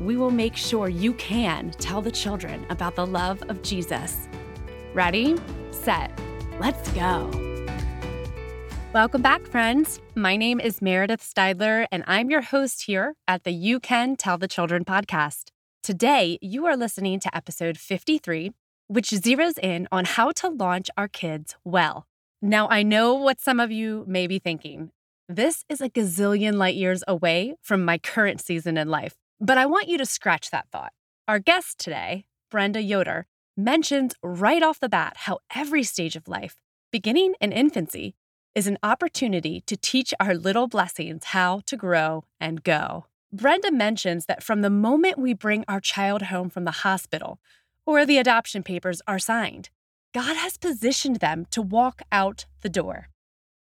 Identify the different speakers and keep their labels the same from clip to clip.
Speaker 1: we will make sure you can tell the children about the love of Jesus. Ready, set, let's go. Welcome back, friends. My name is Meredith Steidler, and I'm your host here at the You Can Tell the Children podcast. Today, you are listening to episode 53, which zeroes in on how to launch our kids well. Now, I know what some of you may be thinking. This is a gazillion light years away from my current season in life. But I want you to scratch that thought. Our guest today, Brenda Yoder, mentions right off the bat how every stage of life, beginning in infancy, is an opportunity to teach our little blessings how to grow and go. Brenda mentions that from the moment we bring our child home from the hospital or the adoption papers are signed, God has positioned them to walk out the door.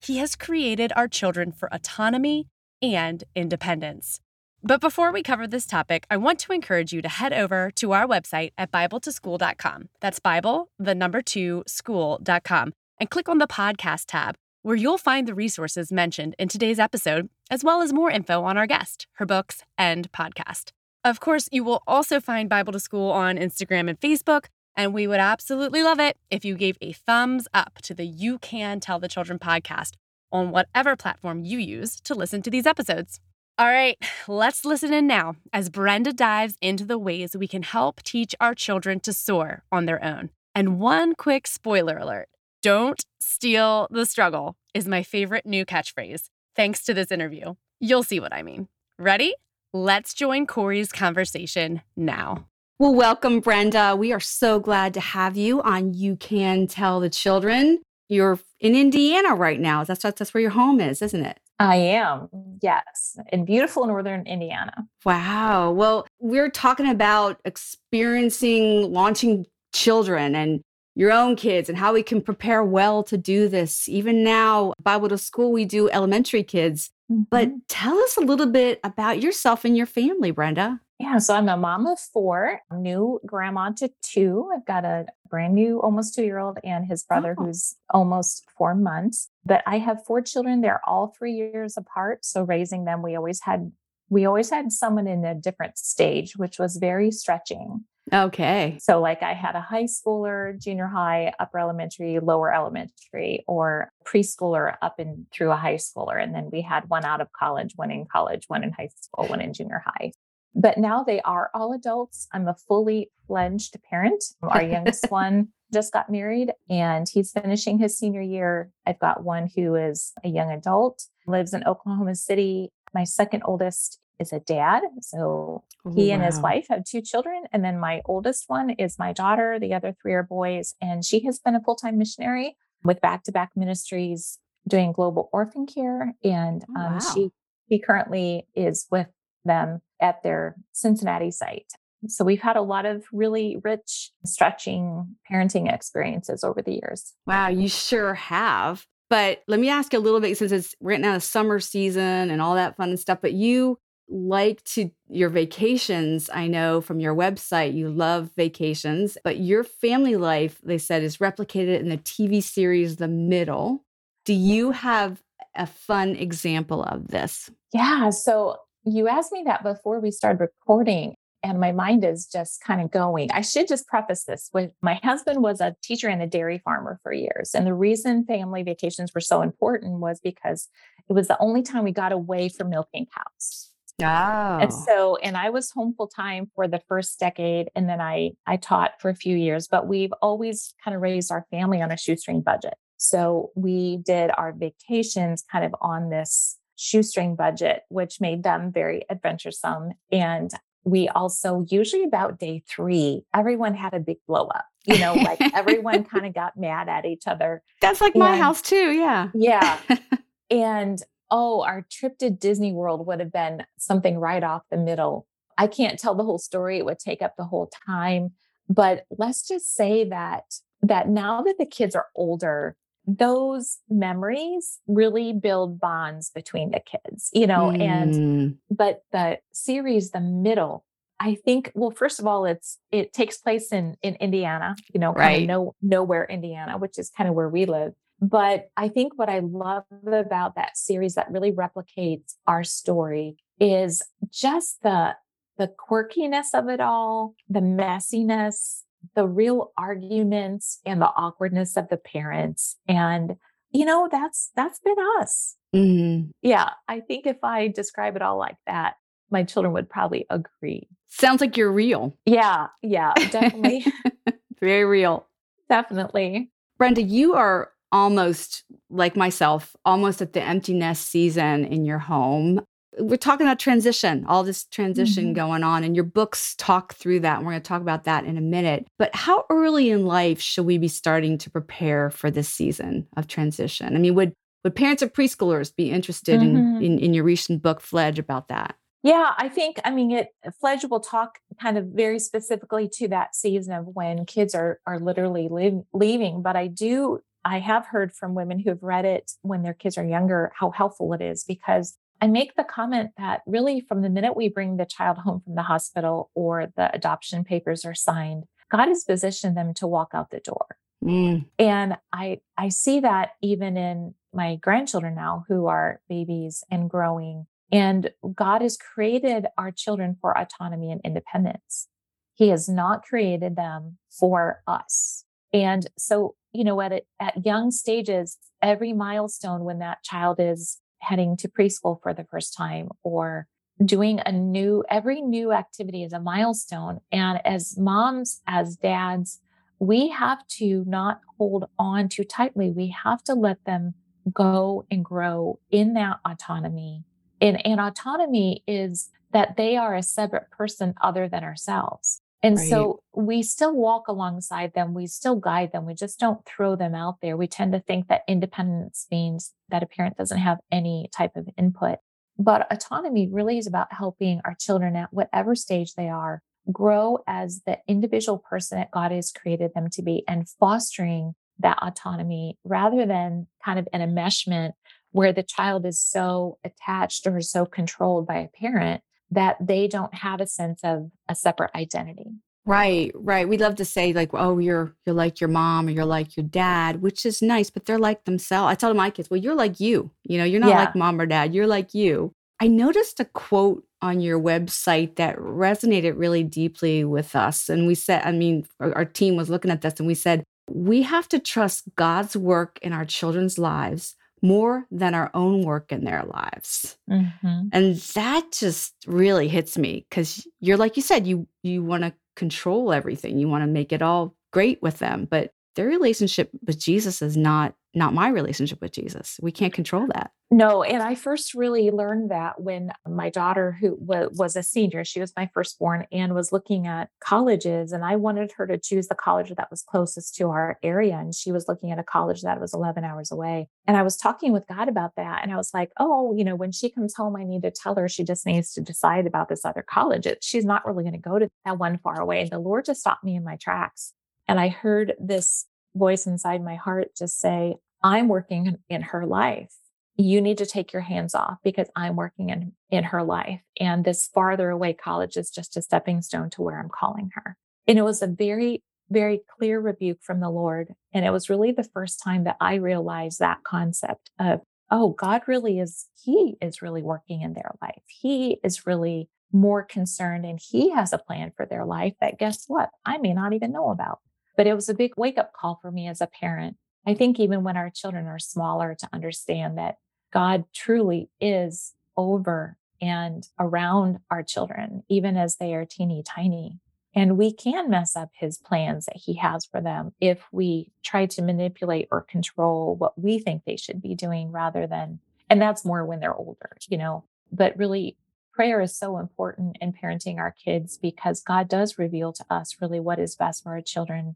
Speaker 1: He has created our children for autonomy and independence. But before we cover this topic, I want to encourage you to head over to our website at Bible2School.com. That's Bible, the number two, school.com, and click on the podcast tab, where you'll find the resources mentioned in today's episode, as well as more info on our guest, her books, and podcast. Of course, you will also find Bible to School on Instagram and Facebook, and we would absolutely love it if you gave a thumbs up to the You Can Tell the Children podcast on whatever platform you use to listen to these episodes. All right, let's listen in now as Brenda dives into the ways we can help teach our children to soar on their own. And one quick spoiler alert don't steal the struggle is my favorite new catchphrase, thanks to this interview. You'll see what I mean. Ready? Let's join Kori's conversation now.
Speaker 2: Well, welcome, Brenda. We are so glad to have you on You Can Tell the Children. You're in Indiana right now. That's, that's where your home is, isn't it?
Speaker 3: I am, yes, in beautiful northern Indiana.
Speaker 2: Wow. Well, we're talking about experiencing launching children and your own kids and how we can prepare well to do this. Even now, Bible to School, we do elementary kids. Mm-hmm. But tell us a little bit about yourself and your family, Brenda.
Speaker 3: Yeah, so I'm a mom of four, new grandma to two. I've got a brand new almost two year old and his brother oh. who's almost four months. But I have four children. They're all three years apart. So raising them, we always had we always had someone in a different stage, which was very stretching.
Speaker 2: Okay.
Speaker 3: So, like, I had a high schooler, junior high, upper elementary, lower elementary, or preschooler up and through a high schooler. And then we had one out of college, one in college, one in high school, one in junior high. But now they are all adults. I'm a fully fledged parent. Our youngest one just got married and he's finishing his senior year. I've got one who is a young adult, lives in Oklahoma City. My second oldest is a dad. So he wow. and his wife have two children. And then my oldest one is my daughter. The other three are boys. And she has been a full time missionary with back to back ministries doing global orphan care. And oh, um, wow. she, she currently is with them at their Cincinnati site. So we've had a lot of really rich, stretching parenting experiences over the years.
Speaker 2: Wow, you sure have. But let me ask you a little bit since it's right now the summer season and all that fun and stuff. But you like to your vacations. I know from your website you love vacations, but your family life, they said, is replicated in the TV series The Middle. Do you have a fun example of this?
Speaker 3: Yeah. So you asked me that before we started recording, and my mind is just kind of going. I should just preface this with my husband was a teacher and a dairy farmer for years. And the reason family vacations were so important was because it was the only time we got away from milking cows.
Speaker 2: Oh.
Speaker 3: And so, and I was home full time for the first decade, and then I I taught for a few years. But we've always kind of raised our family on a shoestring budget. So we did our vacations kind of on this shoestring budget, which made them very adventuresome. And we also, usually about day three, everyone had a big blow up. You know, like everyone kind of got mad at each other.
Speaker 2: That's like and, my house too. Yeah.
Speaker 3: Yeah. and oh, our trip to Disney World would have been something right off the middle I can't tell the whole story. It would take up the whole time. But let's just say that that now that the kids are older, those memories really build bonds between the kids, you know, mm. and but the series, the middle, I think, well, first of all, it's it takes place in in Indiana, you know, right. no, nowhere Indiana, which is kind of where we live. But I think what I love about that series that really replicates our story is just the the quirkiness of it all, the messiness, the real arguments and the awkwardness of the parents. And, you know, that's that's been us. Mm-hmm. Yeah. I think if I describe it all like that, my children would probably agree.
Speaker 2: Sounds like you're real.
Speaker 3: Yeah. Yeah. Definitely.
Speaker 2: Very real.
Speaker 3: Definitely.
Speaker 2: Brenda, you are almost like myself, almost at the empty nest season in your home we're talking about transition, all this transition mm-hmm. going on, and your books talk through that. And we're going to talk about that in a minute. But how early in life should we be starting to prepare for this season of transition? I mean, would would parents of preschoolers be interested mm-hmm. in, in, in your recent book, Fledge, about that?
Speaker 3: Yeah, I think, I mean, it Fledge will talk kind of very specifically to that season of when kids are are literally leaving. But I do, I have heard from women who have read it when their kids are younger how helpful it is because I make the comment that really from the minute we bring the child home from the hospital or the adoption papers are signed, God has positioned them to walk out the door. Mm. And I I see that even in my grandchildren now who are babies and growing. And God has created our children for autonomy and independence. He has not created them for us. And so, you know, at, at young stages, every milestone when that child is heading to preschool for the first time or doing a new every new activity is a milestone. And as moms as dads we have to not hold on too tightly. We have to let them go and grow in that autonomy. And, and autonomy is that they are a separate person other than ourselves and right. so we still walk alongside them, we still guide them, we just don't throw them out there. We tend to think that independence means that a parent doesn't have any type of input. But autonomy really is about helping our children at whatever stage they are grow as the individual person that God has created them to be and fostering that autonomy rather than kind of an enmeshment where the child is so attached or so controlled by a parent that they don't have a sense of a separate identity.
Speaker 2: Right, right. We love to say like, "Oh, you're you're like your mom or you're like your dad," which is nice, but they're like themselves. I tell my kids, "Well, you're like you. You know, you're not yeah. like mom or dad. You're like you." I noticed a quote on your website that resonated really deeply with us, and we said, I mean, our, our team was looking at this, and we said, "We have to trust God's work in our children's lives more than our own work in their lives. Mm-hmm. And that just really hits me because you're like you said, you you want to control everything. You want to make it all great with them. But their relationship with Jesus is not not my relationship with Jesus. We can't control that.
Speaker 3: No, and I first really learned that when my daughter, who was a senior, she was my firstborn, and was looking at colleges, and I wanted her to choose the college that was closest to our area, and she was looking at a college that was 11 hours away. And I was talking with God about that, and I was like, oh, you know, when she comes home, I need to tell her she just needs to decide about this other college. She's not really going to go to that one far away. And the Lord just stopped me in my tracks, and I heard this voice inside my heart just say, I'm working in her life. You need to take your hands off because I'm working in, in her life. And this farther away college is just a stepping stone to where I'm calling her. And it was a very, very clear rebuke from the Lord. And it was really the first time that I realized that concept of, oh, God really is, He is really working in their life. He is really more concerned and He has a plan for their life that guess what? I may not even know about. But it was a big wake up call for me as a parent. I think even when our children are smaller, to understand that God truly is over and around our children, even as they are teeny tiny. And we can mess up his plans that he has for them if we try to manipulate or control what we think they should be doing rather than, and that's more when they're older, you know. But really, prayer is so important in parenting our kids because God does reveal to us really what is best for our children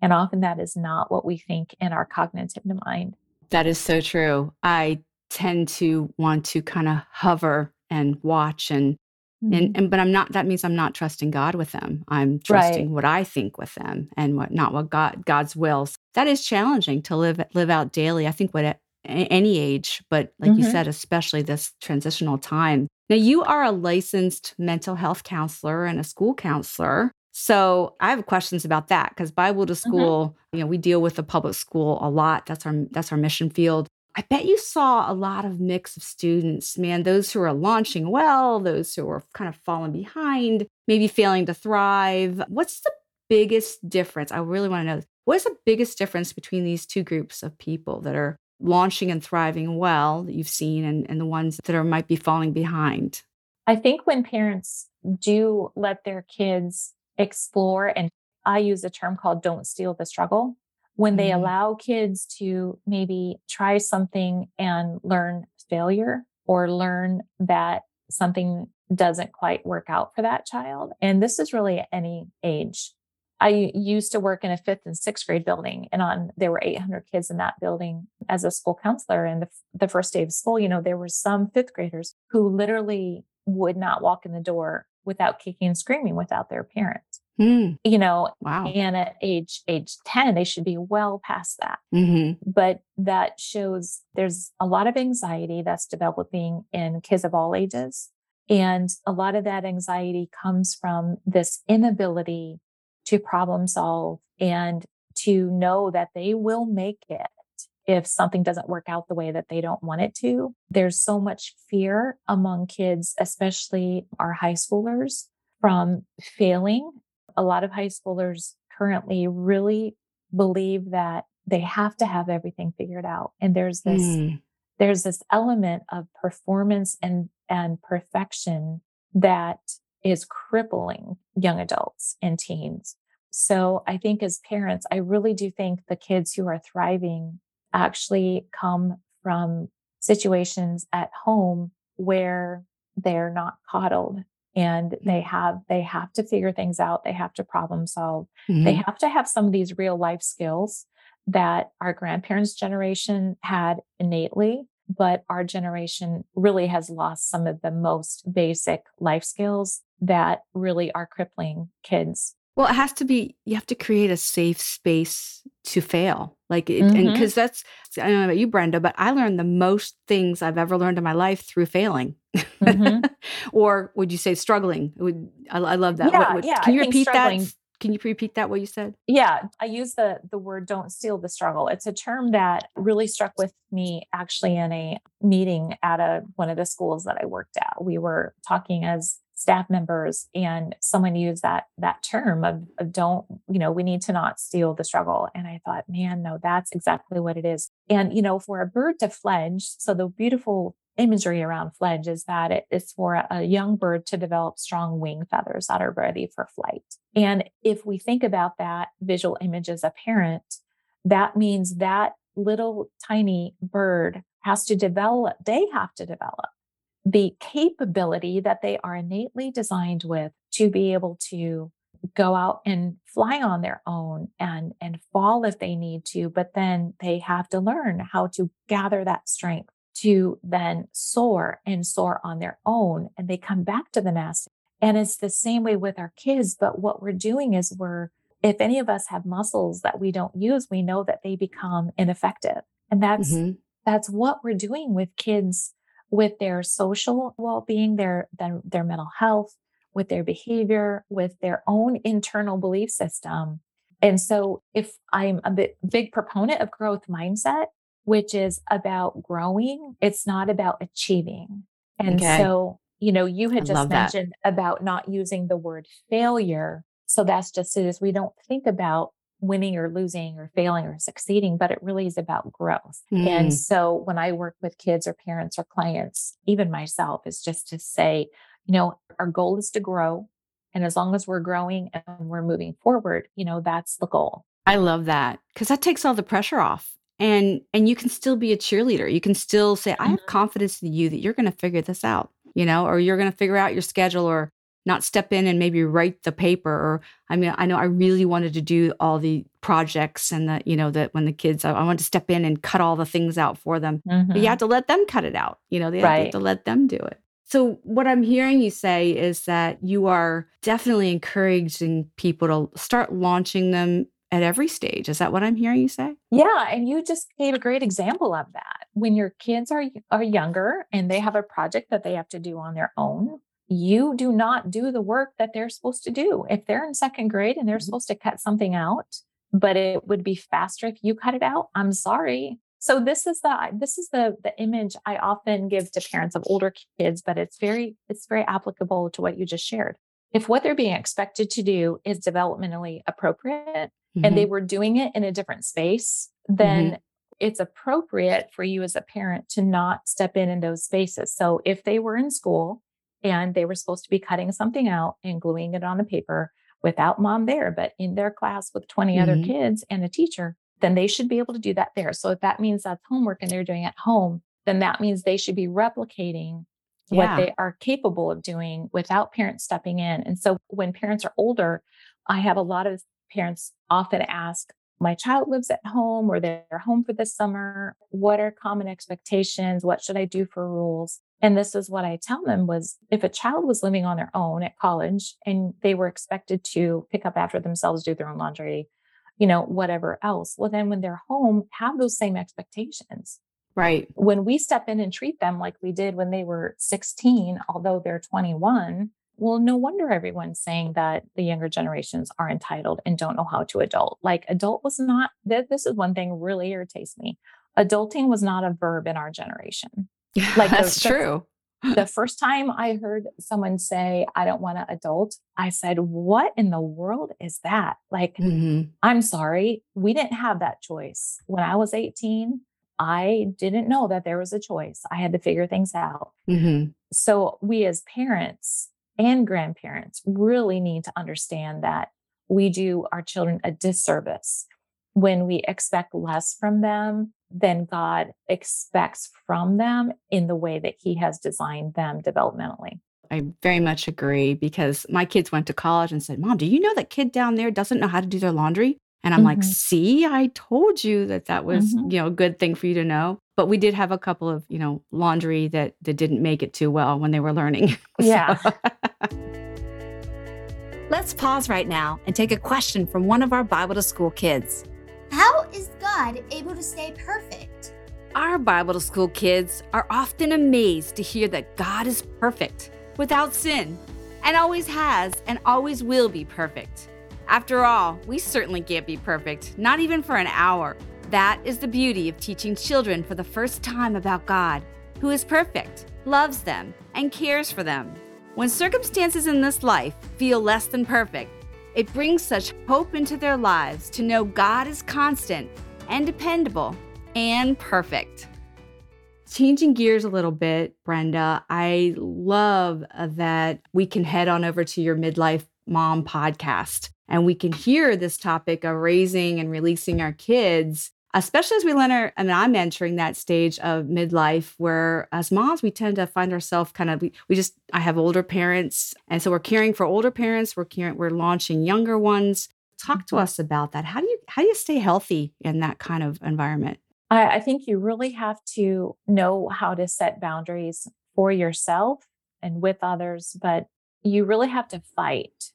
Speaker 3: and often that is not what we think in our cognitive mind.
Speaker 2: That is so true. I tend to want to kind of hover and watch and Mm-hmm. And, and but I'm not that means I'm not trusting God with them. I'm trusting right. what I think with them and what not what God God's will. That is challenging to live live out daily. I think what at any age, but like mm-hmm. you said, especially this transitional time. Now, you are a licensed mental health counselor and a school counselor. So I have questions about that because Bible to mm-hmm. school, mm-hmm. you know, we deal with the public school a lot. That's our that's our mission field. I bet you saw a lot of mix of students, man, those who are launching well, those who are kind of falling behind, maybe failing to thrive. What's the biggest difference? I really want to know. What is the biggest difference between these two groups of people that are launching and thriving well that you've seen and, and the ones that are might be falling behind?
Speaker 3: I think when parents do let their kids explore, and I use a term called don't steal the struggle, when they mm-hmm. allow kids to maybe try something and learn failure or learn that something doesn't quite work out for that child. And this is really at any age. I used to work in a fifth and sixth grade building, and on there were 800 kids in that building as a school counselor. And the, the first day of school, you know, there were some fifth graders who literally would not walk in the door without kicking and screaming without their parent. Mm. You know, wow. And at age age 10, they should be well past that. Mm-hmm. But that shows there's a lot of anxiety that's developing in kids of all ages. And a lot of that anxiety comes from this inability to problem solve and to know that they will make it if something doesn't work out the way that they don't want it to. There's so much fear among kids, especially our high schoolers, from failing. A lot of high schoolers currently really believe that they have to have everything figured out. And there's this mm. there's this element of performance and and perfection that is crippling young adults and teens. So I think as parents, I really do think the kids who are thriving actually come from situations at home where they're not coddled and they mm. have they have to figure things out they have to problem solve mm-hmm. they have to have some of these real life skills that our grandparents generation had innately but our generation really has lost some of the most basic life skills that really are crippling kids.
Speaker 2: Well, it has to be, you have to create a safe space to fail. Like, it, mm-hmm. and because that's, I don't know about you, Brenda, but I learned the most things I've ever learned in my life through failing. Mm-hmm. or would you say struggling? Would, I, I love that.
Speaker 3: Yeah, what, what,
Speaker 2: yeah,
Speaker 3: can
Speaker 2: you repeat that? Can you repeat that what you said?
Speaker 3: Yeah, I use the the word don't steal the struggle. It's a term that really struck with me actually in a meeting at a one of the schools that I worked at. We were talking as staff members and someone used that that term of, of don't you know we need to not steal the struggle and i thought man no that's exactly what it is and you know for a bird to fledge so the beautiful imagery around fledge is that it is for a, young bird to develop strong wing feathers that are ready for flight. And if we think about that visual image as a parent, that means that little tiny bird has to develop, they have to develop the capability that they are innately designed with to be able to go out and fly on their own and and fall if they need to but then they have to learn how to gather that strength to then soar and soar on their own and they come back to the nest. And it's the same way with our kids. But what we're doing is we're, if any of us have muscles that we don't use, we know that they become ineffective. And that's, mm-hmm. that's what we're doing with kids with their social well-being, their, their, their mental health, with their behavior, with their own internal belief system. And so if I'm a bit big proponent of growth mindset, which is about growing. It's not about achieving. And okay. so, you know, you had I just mentioned that. about not using the word failure. So that's just it is we don't think about winning or losing or failing or succeeding, but it really is about growth. Mm. And so when I work with kids or parents or clients, even myself, is just to say, you know, our goal is to grow. And as long as we're growing and we're moving forward, you know, that's the goal.
Speaker 2: I love that because that takes all the pressure off and and you can still be a cheerleader you can still say i have mm-hmm. confidence in you that you're going to figure this out you know or you're going to figure out your schedule or not step in and maybe write the paper or i mean i know i really wanted to do all the projects and the you know that when the kids i, I wanted to step in and cut all the things out for them mm-hmm. but you have mm-hmm. to let them cut it out you know they right. have to let them do it So, what I'm hearing you say is that you are definitely encouraging people to start launching them at every stage. Is that what I'm hearing you say?
Speaker 3: Yeah, and you just gave a great example of that. When your kids are are younger and they have a project that they have to do on their own, you do not do the work that they're supposed to do. If they're in second grade and they're mm-hmm. supposed to cut something out, but it would be faster if you cut it out, I'm sorry. So this is the this is the the image I often give to parents of older kids, but it's very it's very applicable to what you just shared. If what they're being expected to do is developmentally appropriate mm-hmm. and they mm-hmm. were doing it in a different space, then mm-hmm. it's appropriate for you as a parent to not step in in those spaces. So if they were in school and they were supposed to be cutting something out and gluing it on a paper without mom there, but in their class with 20 mm-hmm. other kids and a teacher, then they should be able to do that there. So if that means that's homework and they're doing at home, then that means they should be replicating yeah. what they are capable of doing without parents stepping in. And so when parents are older, I have a lot of parents often ask, my child lives at home or they're home for the summer. What are common expectations? What should I do for rules? And this is what I tell them was if a child was living on their own at college and they were expected to pick up after themselves, do their own laundry, you know, whatever else. Well, then when they're home, have those same expectations.
Speaker 2: Right.
Speaker 3: When we step in and treat them like we did when they were 16, although they're 21, well, no wonder everyone's saying that the younger generations are entitled and don't know how to adult. Like, adult was not, this is one thing really irritates me. Adulting was not a verb in our generation.
Speaker 2: Like, that's the, true
Speaker 3: the first time I heard someone say, I don't want to adult, I said, What in the world is that? Like, mm-hmm. I'm sorry, we didn't have that choice. When I was 18, I didn't know that there was a choice. I had to figure things out. Mm-hmm. So, we as parents and grandparents really need to understand that we do our children a disservice when we expect less from them than God expects from them in the way that He has designed them developmentally.
Speaker 2: I very much agree because my kids went to college and said, Mom, do you know that kid down there doesn't know how to do their laundry? And I'm mm-hmm. like, see, I told you that that was, mm-hmm. you know, a good thing for you to know. But we did have a couple of, you know, laundry that, that didn't make it too well when they were learning.
Speaker 3: Yeah.
Speaker 1: Let's pause right now and take a question from one of our Bible to School kids.
Speaker 4: How is God able to stay perfect?
Speaker 1: Our Bible School kids are often amazed to hear that God is perfect, without sin, and always has and always will be perfect. After all, we certainly can't be perfect, not even for an hour. That is the beauty of teaching children for the first time about God, who is perfect, loves them, and cares for them. When circumstances in this life feel less than perfect, it brings such hope into their lives to know God is constant and dependable and perfect.
Speaker 2: Changing gears a little bit, Brenda, I love uh, that we can head on over to your Midlife Mom podcast and we can hear this topic of raising and releasing our kids especially as we enter, I mean, I'm entering that stage of midlife where as moms, we tend to find ourselves kind of, we, we just, I have older parents. And so we're caring for older parents. We're caring, we're launching younger ones. Talk to us about that. How do you, how do you stay healthy in that kind of environment?
Speaker 3: I, I think you really have to know how to set boundaries for yourself and with others, but you really have to fight,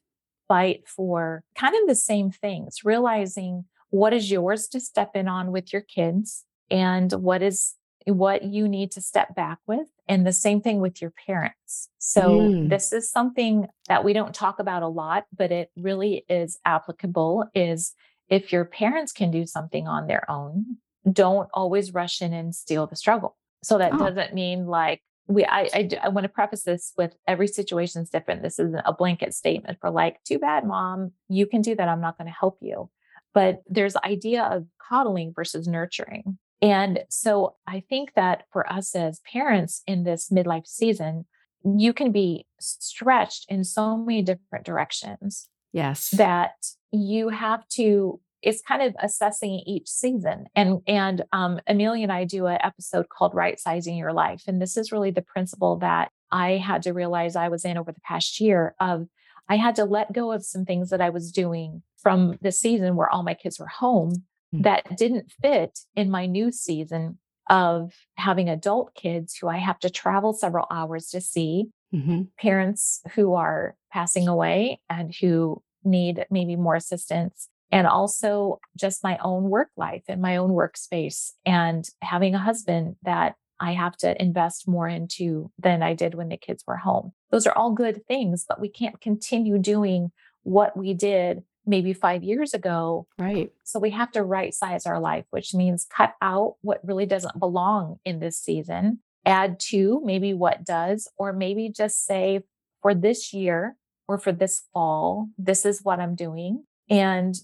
Speaker 3: fight for kind of the same things, realizing what is yours to step in on with your kids and what is what you need to step back with and the same thing with your parents so mm. this is something that we don't talk about a lot but it really is applicable is if your parents can do something on their own don't always rush in and steal the struggle so that oh. doesn't mean like we I, I, I want to preface this with every situation is different this isn't a blanket statement for like too bad mom you can do that i'm not going to help you but there's the idea of coddling versus nurturing. And so I think that for us as parents in this midlife season, you can be stretched in so many different directions.
Speaker 2: Yes.
Speaker 3: That you have to it's kind of assessing each season and and um, amelia and i do an episode called right sizing your life and this is really the principle that i had to realize i was in over the past year of i had to let go of some things that i was doing from the season where all my kids were home mm-hmm. that didn't fit in my new season of having adult kids who I have to travel several hours to see,
Speaker 2: hmm
Speaker 3: parents who are passing away and who need maybe more assistance, and also just my own work life and my own workspace, and having a husband that I have to invest more into than I did when the kids were home. Those are all good things, but we can't continue doing what we did maybe five years ago.
Speaker 2: Right.
Speaker 3: So we have to right size our life, which means cut out what really doesn't belong in this season, add to maybe what does, or maybe just say for this year or for this fall, this is what I'm doing. And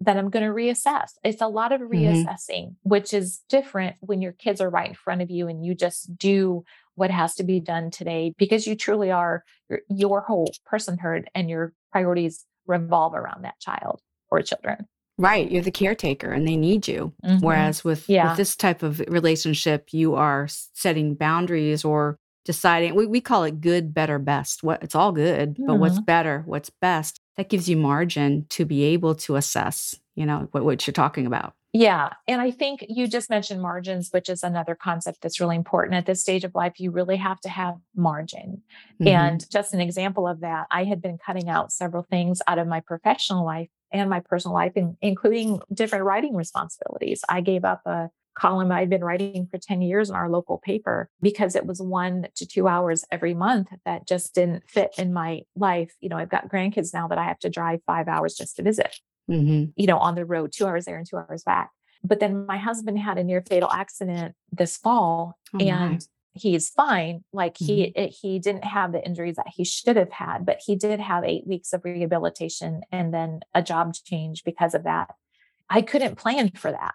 Speaker 3: then I'm going to reassess. It's a lot of mm-hmm. reassessing, which is different when your kids are right in front of you and you just do what has to be done today because you truly are your, your whole personhood and your priorities revolve around that child or children.
Speaker 2: Right. You're the caretaker and they need you.
Speaker 3: Mhm.
Speaker 2: Whereas with,
Speaker 3: Yeah.
Speaker 2: with this type of relationship, you are setting boundaries or deciding we, we call it good, better, best. What it's all good, but what's better, what's best, that gives you margin to be able to assess, you know, what, what you're talking about.
Speaker 3: Yeah. And I think you just mentioned margins, which is another concept that's really important at this stage of life. You really have to have margin.
Speaker 2: Mhm.
Speaker 3: And just an example of that, I had been cutting out several things out of my professional life and my personal life, in- including different writing responsibilities. I gave up a column I'd been writing for 10 years in our local paper because it was one to two hours every month that just didn't fit in my life. You know, I've got grandkids now that I have to drive five hours just to visit
Speaker 2: Mhm.
Speaker 3: you know, on the road, two hours there and two hours back. But then my husband had a near fatal accident this fall
Speaker 2: Oh,
Speaker 3: and he's fine. Like he it, he didn't have the injuries that he should have had, but he did have eight weeks of rehabilitation and then a job change because of that. I couldn't plan for that.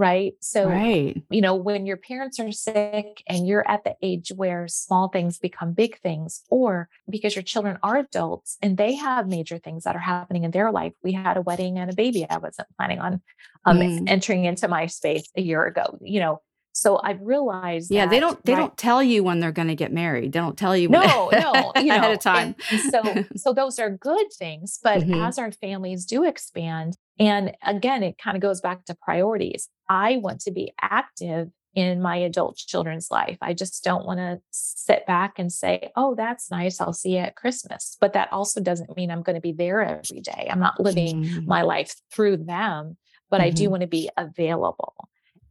Speaker 3: Right. So
Speaker 2: right.
Speaker 3: you know, when your parents are sick and you're at the age where small things become big things, or because your children are adults and they have major things that are happening in their life. We had a wedding and a baby. I wasn't planning on um,
Speaker 2: Mm.
Speaker 3: entering into my space a year ago, you know. So I've realized
Speaker 2: Yeah, they don't they
Speaker 3: right,
Speaker 2: don't tell you when they're going to get married. They don't tell you when-
Speaker 3: no, no, you know,
Speaker 2: ahead of time.
Speaker 3: so, so those are good things. But
Speaker 2: Mhm.
Speaker 3: as our families do expand, and again, it kind of goes back to priorities. I want to be active in my adult children's life. I just don't want to sit back and say, "Oh, that's nice. I'll see you at Christmas." But that also doesn't mean I'm going to be there every day. I'm not living
Speaker 2: Mm.
Speaker 3: my life through them, but I do
Speaker 2: Mhm.
Speaker 3: want to be available.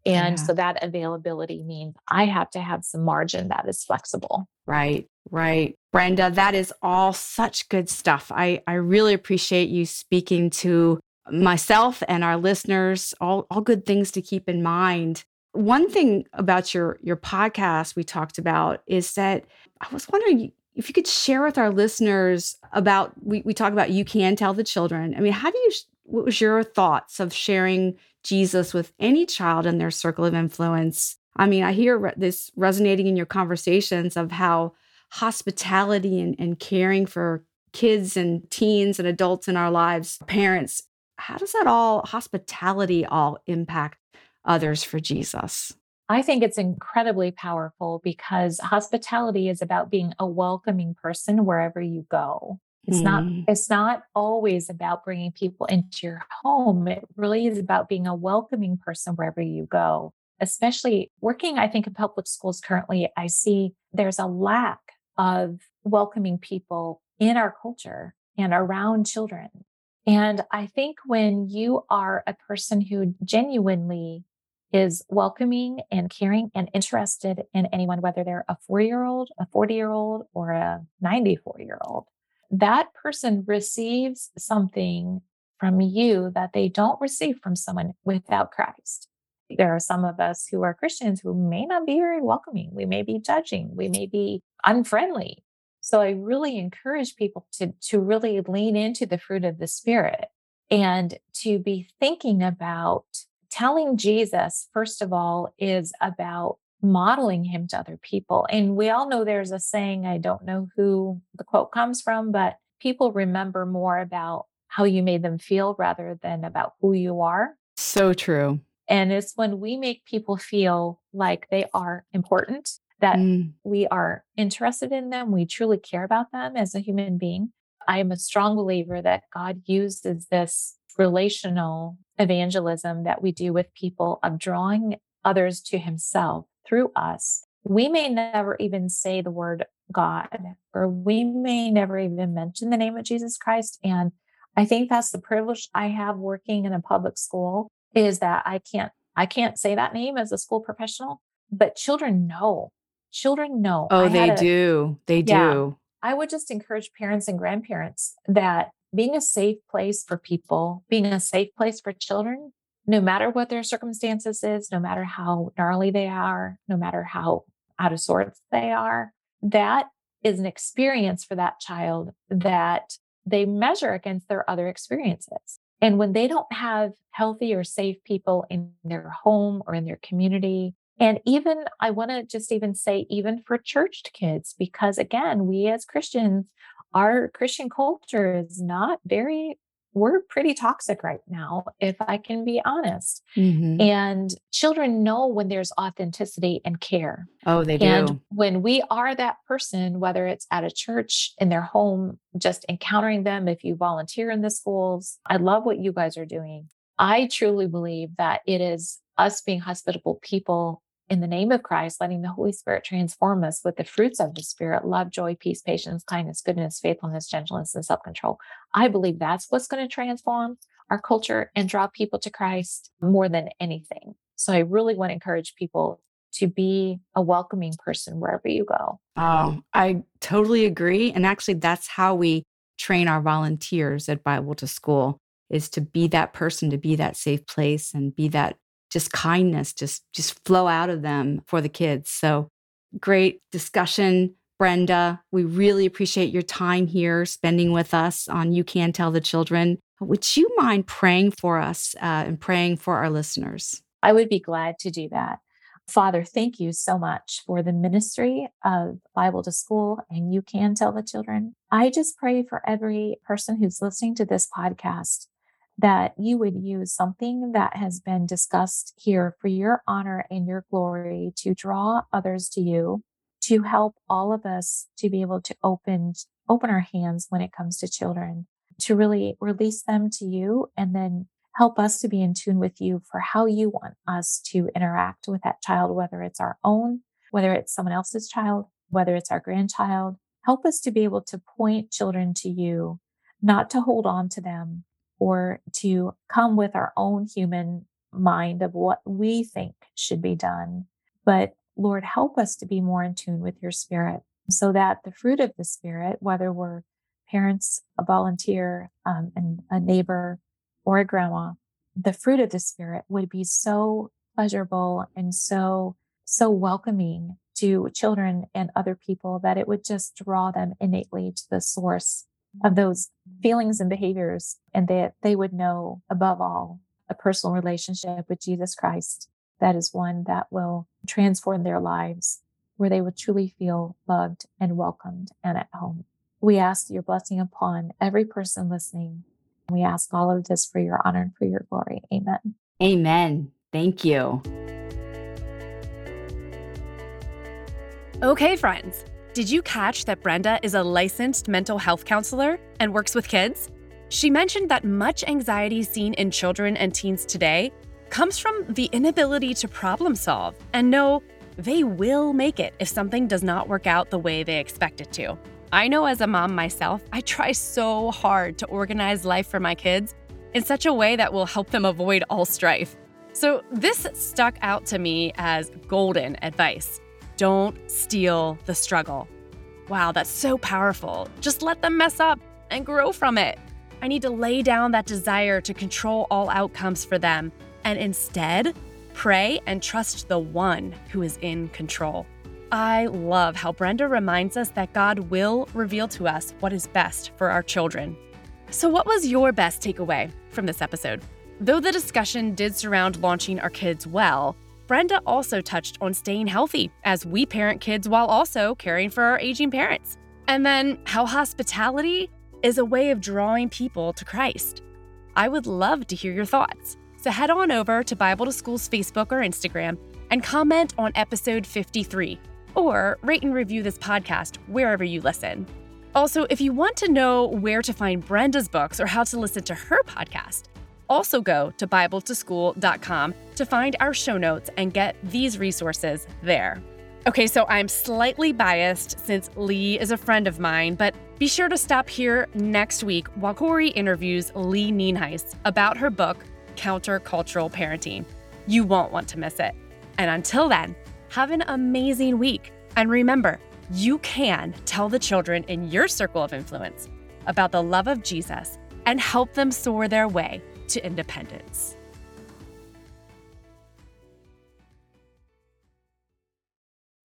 Speaker 3: And
Speaker 2: Yeah.
Speaker 3: so that availability means I have to have some margin that is flexible.
Speaker 2: Right, right. Brenda, that is all such good stuff. I, I really appreciate you speaking to myself and our listeners, all, all good things to keep in mind. One thing about your, your podcast we talked about is that I was wondering if you could share with our listeners about, we, we talk about you can tell the children. I mean, how do you, what was your thoughts of sharing Jesus with any child in their circle of influence? I mean, I hear re- this resonating in your conversations of how hospitality and, and caring for kids and teens and adults in our lives, parents, how does that all, hospitality all impact others for Jesus?
Speaker 3: I think it's incredibly powerful because hospitality is about being a welcoming person wherever you go. It's not
Speaker 2: Mm.
Speaker 3: it's not always about bringing people into your home. It really is about being a welcoming person wherever you go. Especially working I think in public schools currently, I see there's a lack of welcoming people in our culture and around children. And I think when you are a person who genuinely is welcoming and caring and interested in anyone, whether they're a four year old, a 40 year old, or a 94 year old, that person receives something from you that they don't receive from someone without Christ. There are some of us who are Christians who may not be very welcoming. We may be judging. We may be unfriendly. So I really encourage people to, to really lean into the fruit of the Spirit and to be thinking about telling Jesus, first of all, is about modeling him to other people. And we all know there's a saying, I don't know who the quote comes from, but people remember more about how you made them feel rather than about who you are.
Speaker 2: So true.
Speaker 3: And it's when we make people feel like they are important, that
Speaker 2: Mm,
Speaker 3: we are interested in them, we truly care about them as a human being. I am a strong believer that God uses this relational evangelism that we do with people of drawing others to himself through us. We may never even say the word God, or we may never even mention the name of Jesus Christ. And I think that's the privilege I have working in a public school is that I can't I can't say that name as a school professional, but children know. Children know.
Speaker 2: Oh, they
Speaker 3: a-
Speaker 2: do. They
Speaker 3: Yeah.
Speaker 2: do.
Speaker 3: I would just encourage parents and grandparents that being a safe place for people, being a safe place for children, no matter what their circumstances is, no matter how gnarly they are, no matter how out of sorts they are, that is an experience for that child that they measure against their other experiences. And when they don't have healthy or safe people in their home or in their community, and even I want to just even say, even for churched kids, because again, we as Christians, our Christian culture is not very, we're pretty toxic right now, if I can be honest.
Speaker 2: Mhm.
Speaker 3: And children know when there's authenticity and care.
Speaker 2: Oh, they do.
Speaker 3: And when we are that person, whether it's at a church, in their home, just encountering them, if you volunteer in the schools, I love what you guys are doing. I truly believe that it is us being hospitable people in the name of Christ, letting the Holy Spirit transform us with the fruits of the Spirit love, joy, peace, patience, kindness, goodness, faithfulness, gentleness, and self control. I believe that's what's going to transform our culture and draw people to Christ more than anything. So I really want to encourage people to be a welcoming person wherever you go.
Speaker 2: Oh, I totally agree. And actually, that's how we train our volunteers at Bible to School is to be that person, to be that safe place and be that just kindness, just just flow out of them for the kids. So great discussion, Brenda. We really appreciate your time here spending with us on You Can Tell the Children. Would you mind praying for us uh, and praying for our listeners?
Speaker 3: I would be glad to do that. Father, thank you so much for the ministry of Bible to School and you can tell the children. I just pray for every person who's listening to this podcast that you would use something that has been discussed here for your honor and your glory to draw others to you, to help all of us to be able to open open our hands when it comes to children, to really release them to you and then help us to be in tune with you for how you want us to interact with that child, whether it's our own, whether it's someone else's child, whether it's our grandchild. Help us to be able to point children to you, not to hold on to them or to come with our own human mind of what we think should be done. But Lord, help us to be more in tune with your spirit so that the fruit of the spirit, whether we're parents, a volunteer, um, and a neighbor, or a grandma, the fruit of the spirit would be so pleasurable and so, so welcoming to children and other people that it would just draw them innately to the source of those feelings and behaviors and that they would know above all a personal relationship with Jesus Christ that is one that will transform their lives where they will truly feel loved and welcomed and at home. We ask your blessing upon every person listening. We ask all of this for your honor and for your glory. Amen.
Speaker 2: Amen. Thank you.
Speaker 1: Okay, friends. Did you catch that Brenda is a licensed mental health counselor and works with kids? She mentioned that much anxiety seen in children and teens today comes from the inability to problem solve and know they will make it if something does not work out the way they expect it to. I know as a mom myself, I try so hard to organize life for my kids in such a way that will help them avoid all strife. So, this stuck out to me as golden advice. Don't steal the struggle. Wow, that's so powerful. Just let them mess up and grow from it. I need to lay down that desire to control all outcomes for them and instead pray and trust the one who is in control. I love how Brenda reminds us that God will reveal to us what is best for our children. So, what was your best takeaway from this episode? Though the discussion did surround launching our kids well, Brenda also touched on staying healthy as we parent kids while also caring for our aging parents. And then how hospitality is a way of drawing people to Christ. I would love to hear your thoughts. So head on over to Bible to School's Facebook or Instagram and comment on episode 53 or rate and review this podcast wherever you listen. Also, if you want to know where to find Brenda's books or how to listen to her podcast, Also, go to Bible2School.com to find our show notes and get these resources there. Okay, so I'm slightly biased since Lee is a friend of mine, but be sure to stop here next week while Kori interviews Lee Nienhuis about her book, Countercultural Parenting. You won't want to miss it. And until then, have an amazing week. And remember, you can tell the children in your circle of influence about the love of Jesus and help them soar their way to independence.